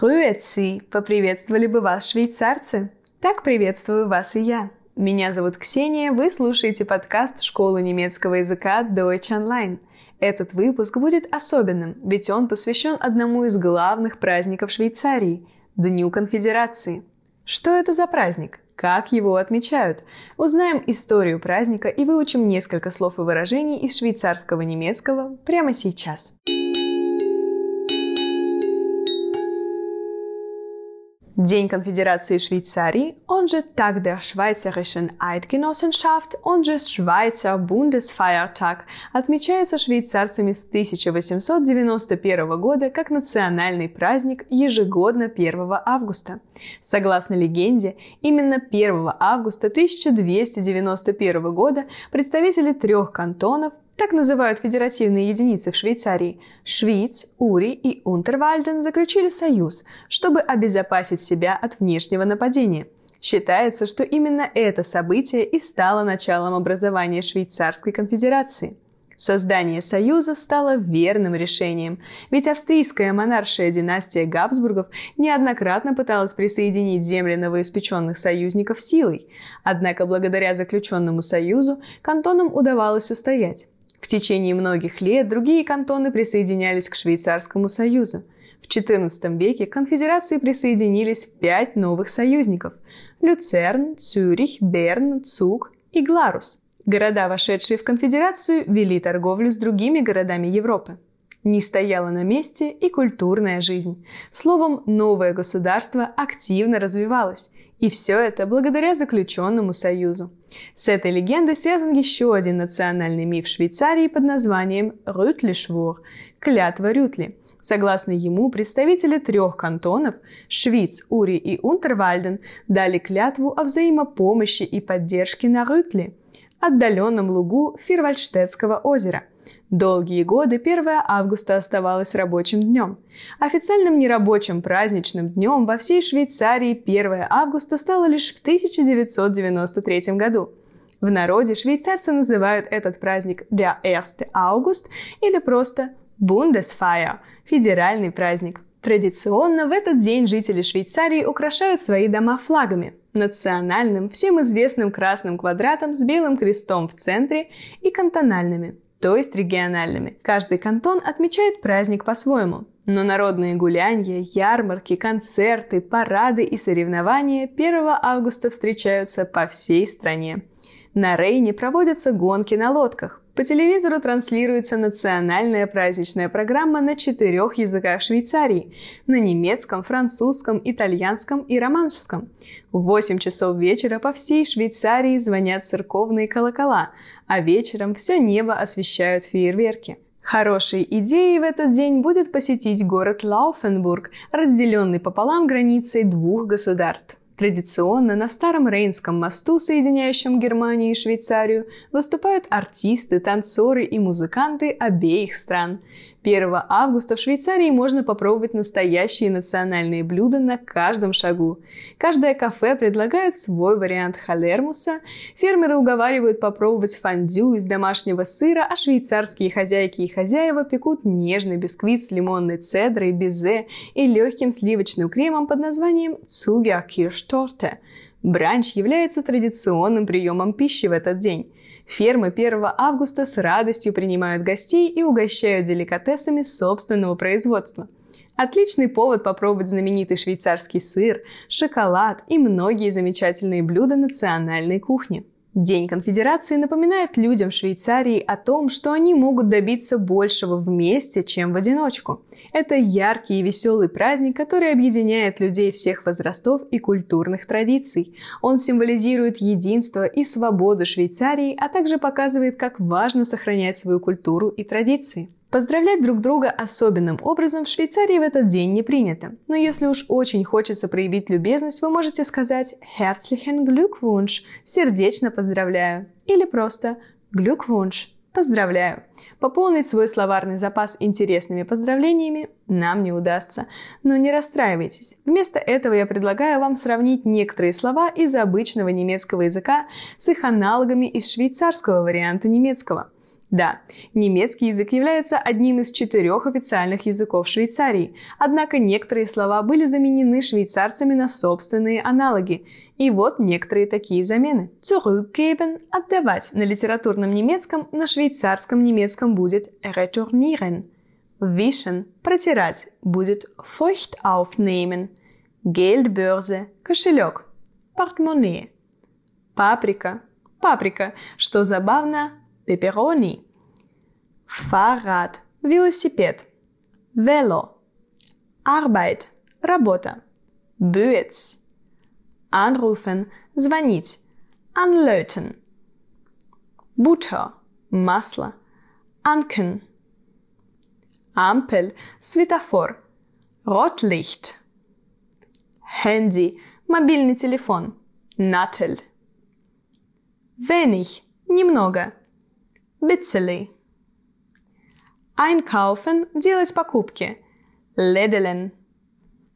Grüezi, поприветствовали бы вас швейцарцы. Так приветствую вас и я. Меня зовут Ксения, вы слушаете подкаст школы немецкого языка Deutsch Online. Этот выпуск будет особенным, ведь он посвящен одному из главных праздников Швейцарии – Дню Конфедерации. Что это за праздник? Как его отмечают? Узнаем историю праздника и выучим несколько слов и выражений из швейцарского немецкого прямо сейчас. День Конфедерации Швейцарии, он же Tag der Schweizerischen Eidgenossenschaft, он же Schweizer Bundesfeiertag, отмечается швейцарцами с 1891 года как национальный праздник ежегодно 1 августа. Согласно легенде, именно 1 августа 1291 года представители трех кантонов так называют федеративные единицы в Швейцарии. Швиц, Ури и Унтервальден заключили союз, чтобы обезопасить себя от внешнего нападения. Считается, что именно это событие и стало началом образования Швейцарской конфедерации. Создание Союза стало верным решением, ведь австрийская монаршая династия Габсбургов неоднократно пыталась присоединить земли новоиспеченных союзников силой. Однако благодаря заключенному союзу кантонам удавалось устоять. Течение многих лет другие кантоны присоединялись к Швейцарскому союзу. В XIV веке к конфедерации присоединились пять новых союзников – Люцерн, Цюрих, Берн, Цуг и Гларус. Города, вошедшие в конфедерацию, вели торговлю с другими городами Европы. Не стояла на месте и культурная жизнь. Словом, новое государство активно развивалось, и все это благодаря заключенному союзу. С этой легендой связан еще один национальный миф Швейцарии под названием Рютлишвур – клятва Рютли. Согласно ему, представители трех кантонов – Швиц, Ури и Унтервальден – дали клятву о взаимопомощи и поддержке на Рютли – отдаленном лугу Фирвальштетского озера. Долгие годы 1 августа оставалось рабочим днем. Официальным нерабочим праздничным днем во всей Швейцарии 1 августа стало лишь в 1993 году. В народе швейцарцы называют этот праздник Der 1. August или просто Bundesfeier – федеральный праздник. Традиционно в этот день жители Швейцарии украшают свои дома флагами – национальным, всем известным красным квадратом с белым крестом в центре и кантональными – то есть региональными. Каждый кантон отмечает праздник по-своему. Но народные гулянья, ярмарки, концерты, парады и соревнования 1 августа встречаются по всей стране. На Рейне проводятся гонки на лодках. По телевизору транслируется национальная праздничная программа на четырех языках Швейцарии – на немецком, французском, итальянском и романском. В 8 часов вечера по всей Швейцарии звонят церковные колокола, а вечером все небо освещают фейерверки. Хорошей идеей в этот день будет посетить город Лауфенбург, разделенный пополам границей двух государств. Традиционно на Старом Рейнском мосту, соединяющем Германию и Швейцарию, выступают артисты, танцоры и музыканты обеих стран. 1 августа в Швейцарии можно попробовать настоящие национальные блюда на каждом шагу. Каждое кафе предлагает свой вариант халермуса, фермеры уговаривают попробовать фондю из домашнего сыра, а швейцарские хозяйки и хозяева пекут нежный бисквит с лимонной цедрой, безе и легким сливочным кремом под названием Zugerkirschtorte. Бранч является традиционным приемом пищи в этот день. Фермы 1 августа с радостью принимают гостей и угощают деликатесами собственного производства. Отличный повод попробовать знаменитый швейцарский сыр, шоколад и многие замечательные блюда национальной кухни. День конфедерации напоминает людям Швейцарии о том, что они могут добиться большего вместе, чем в одиночку. Это яркий и веселый праздник, который объединяет людей всех возрастов и культурных традиций. Он символизирует единство и свободу Швейцарии, а также показывает, как важно сохранять свою культуру и традиции. Поздравлять друг друга особенным образом в Швейцарии в этот день не принято. Но если уж очень хочется проявить любезность, вы можете сказать «Herzlichen Glückwunsch» – «Сердечно поздравляю» или просто «Glückwunsch» – «Поздравляю». Пополнить свой словарный запас интересными поздравлениями нам не удастся. Но не расстраивайтесь. Вместо этого я предлагаю вам сравнить некоторые слова из обычного немецкого языка с их аналогами из швейцарского варианта немецкого – Да, немецкий язык является одним из четырех официальных языков Швейцарии, однако некоторые слова были заменены швейцарцами на собственные аналоги. И вот некоторые такие замены. Zurückgeben – отдавать на литературном немецком, на швейцарском немецком будет retournieren. Wischen – протирать будет feucht aufnehmen. Geldbörse – кошелек. Портмоне. Паприка – паприка, что забавно Pepperoni. Fahrrad, велосипед. Velo. Arbeit, работа. Böetz. Anrufen, звонить. Anlöten. Butter, масло. Anken. Ampel, светофор. Rotlicht. Handy, мобильный телефон. Nattel. Wenig, немного. Bitzeli. Einkaufen – делать покупки. Ledelen.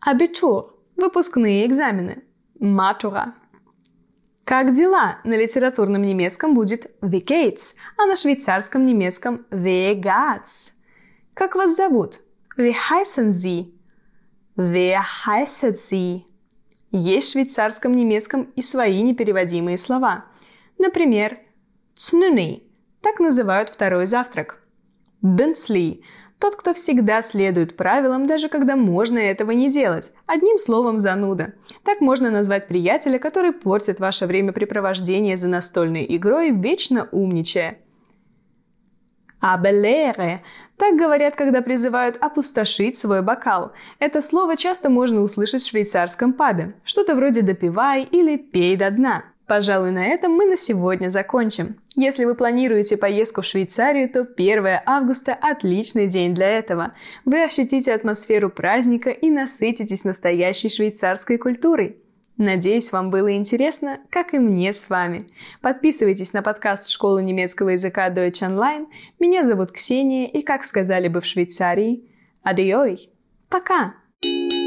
Abitur – выпускные экзамены. Матура. Как дела на литературном немецком будет wie geht's, а на швейцарском немецком wie geht's. Как вас зовут? Wie heißen Sie? Wer heißt Sie? Есть в швейцарском немецком и свои непереводимые слова. Например, цнуни так называют второй завтрак. Бенсли – тот, кто всегда следует правилам, даже когда можно этого не делать. Одним словом, зануда. Так можно назвать приятеля, который портит ваше времяпрепровождение за настольной игрой, вечно умничая. Абелере – так говорят, когда призывают опустошить свой бокал. Это слово часто можно услышать в швейцарском пабе. Что-то вроде «допивай» или «пей до дна». Пожалуй, на этом мы на сегодня закончим. Если вы планируете поездку в Швейцарию, то 1 августа – отличный день для этого. Вы ощутите атмосферу праздника и насытитесь настоящей швейцарской культурой. Надеюсь, вам было интересно, как и мне с вами. Подписывайтесь на подкаст Школы немецкого языка Deutsch Online. Меня зовут Ксения, и, как сказали бы в Швейцарии, адиой. Пока! thank